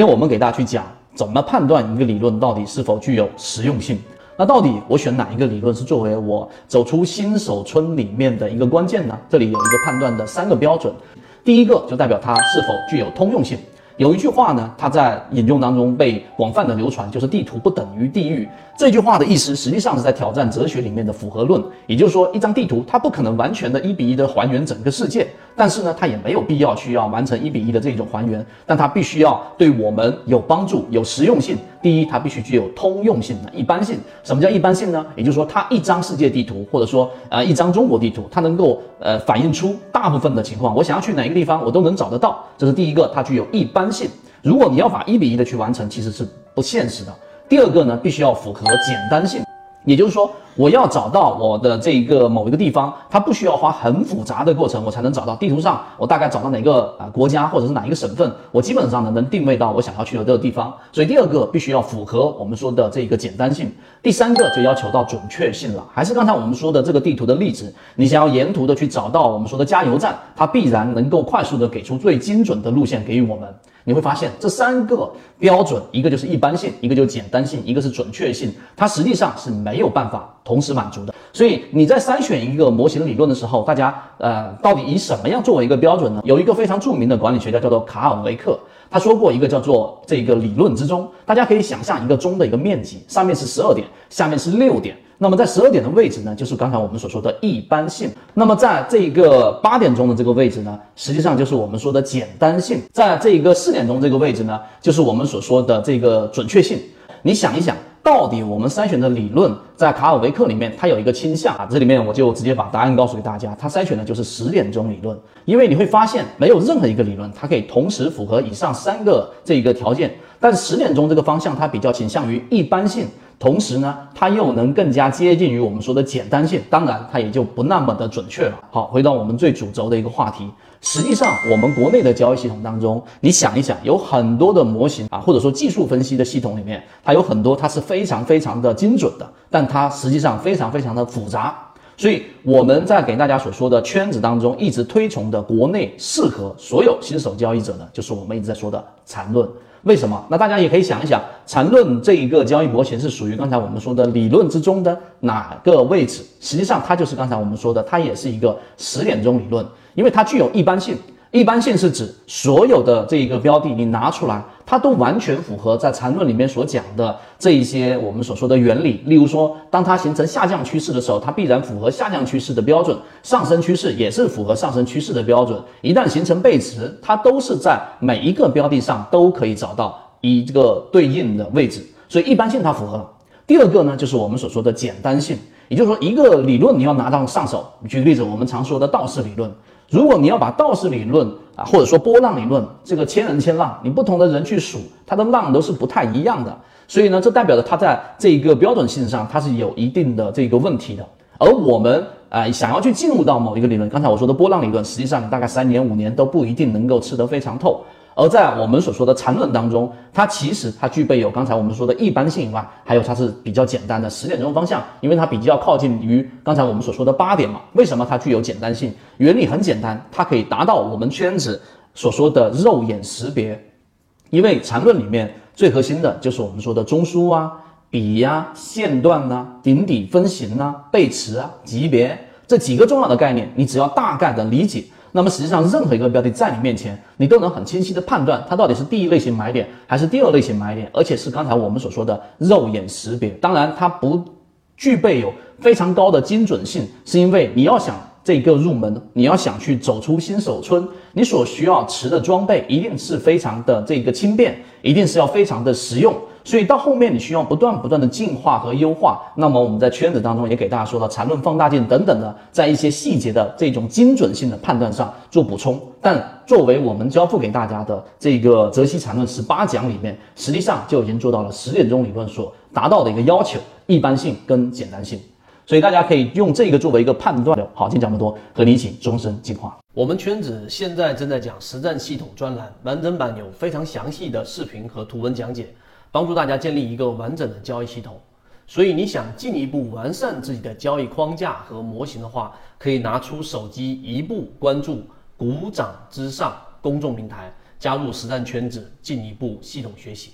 今天我们给大家去讲怎么判断一个理论到底是否具有实用性。那到底我选哪一个理论是作为我走出新手村里面的一个关键呢？这里有一个判断的三个标准，第一个就代表它是否具有通用性。有一句话呢，它在引用当中被广泛的流传，就是地图不等于地域。这句话的意思实际上是在挑战哲学里面的符合论，也就是说，一张地图它不可能完全的一比一的还原整个世界，但是呢，它也没有必要需要完成一比一的这种还原，但它必须要对我们有帮助、有实用性。第一，它必须具有通用性的一般性。什么叫一般性呢？也就是说，它一张世界地图或者说呃一张中国地图，它能够呃反映出大部分的情况。我想要去哪一个地方，我都能找得到。这是第一个，它具有一般性。如果你要把一比一的去完成，其实是不现实的。第二个呢，必须要符合简单性，也就是说。我要找到我的这一个某一个地方，它不需要花很复杂的过程，我才能找到。地图上我大概找到哪个啊国家或者是哪一个省份，我基本上呢能定位到我想要去的这个地方。所以第二个必须要符合我们说的这个简单性。第三个就要求到准确性了，还是刚才我们说的这个地图的例子，你想要沿途的去找到我们说的加油站，它必然能够快速的给出最精准的路线给予我们。你会发现这三个标准，一个就是一般性，一个就是简单性，一个是准确性，它实际上是没有办法。同时满足的，所以你在筛选一个模型理论的时候，大家呃，到底以什么样作为一个标准呢？有一个非常著名的管理学家叫做卡尔维克，他说过一个叫做这个理论之中，大家可以想象一个钟的一个面积，上面是十二点，下面是六点，那么在十二点的位置呢，就是刚才我们所说的一般性，那么在这个八点钟的这个位置呢，实际上就是我们说的简单性，在这个四点钟这个位置呢，就是我们所说的这个准确性。你想一想。到底我们筛选的理论在卡尔维克里面，它有一个倾向啊，这里面我就直接把答案告诉给大家，它筛选的就是十点钟理论，因为你会发现没有任何一个理论它可以同时符合以上三个这个条件，但十点钟这个方向它比较倾向于一般性。同时呢，它又能更加接近于我们说的简单性，当然它也就不那么的准确了。好，回到我们最主轴的一个话题，实际上我们国内的交易系统当中，你想一想，有很多的模型啊，或者说技术分析的系统里面，它有很多它是非常非常的精准的，但它实际上非常非常的复杂。所以我们在给大家所说的圈子当中，一直推崇的国内适合所有新手交易者的，就是我们一直在说的缠论。为什么？那大家也可以想一想，缠论这一个交易模型是属于刚才我们说的理论之中的哪个位置？实际上，它就是刚才我们说的，它也是一个十点钟理论，因为它具有一般性。一般性是指所有的这一个标的，你拿出来，它都完全符合在缠论里面所讲的这一些我们所说的原理。例如说，当它形成下降趋势的时候，它必然符合下降趋势的标准；上升趋势也是符合上升趋势的标准。一旦形成背驰，它都是在每一个标的上都可以找到一个对应的位置。所以一般性它符合了。第二个呢，就是我们所说的简单性，也就是说，一个理论你要拿到上手。举个例子，我们常说的道氏理论。如果你要把道氏理论啊，或者说波浪理论，这个千人千浪，你不同的人去数，它的浪都是不太一样的。所以呢，这代表着它在这一个标准性上，它是有一定的这个问题的。而我们啊，想要去进入到某一个理论，刚才我说的波浪理论，实际上你大概三年五年都不一定能够吃得非常透。而在我们所说的缠论当中，它其实它具备有刚才我们说的一般性以外，还有它是比较简单的十点钟方向，因为它比较靠近于刚才我们所说的八点嘛。为什么它具有简单性？原理很简单，它可以达到我们圈子所说的肉眼识别。因为缠论里面最核心的就是我们说的中枢啊、笔呀、线段呐、顶底分型呐、背驰啊、级别这几个重要的概念，你只要大概的理解。那么实际上，任何一个标的在你面前，你都能很清晰的判断它到底是第一类型买点还是第二类型买点，而且是刚才我们所说的肉眼识别。当然，它不具备有非常高的精准性，是因为你要想这个入门，你要想去走出新手村，你所需要持的装备一定是非常的这个轻便，一定是要非常的实用。所以到后面你需要不断不断的进化和优化。那么我们在圈子当中也给大家说了缠论放大镜等等的，在一些细节的这种精准性的判断上做补充。但作为我们交付给大家的这个泽西缠论十八讲里面，实际上就已经做到了十点钟理论所达到的一个要求：一般性跟简单性。所以大家可以用这个作为一个判断。好，今天讲这么多，和你一起终身进化。我们圈子现在正在讲实战系统专栏，完整版有非常详细的视频和图文讲解。帮助大家建立一个完整的交易系统，所以你想进一步完善自己的交易框架和模型的话，可以拿出手机一步关注“股掌之上”公众平台，加入实战圈子，进一步系统学习。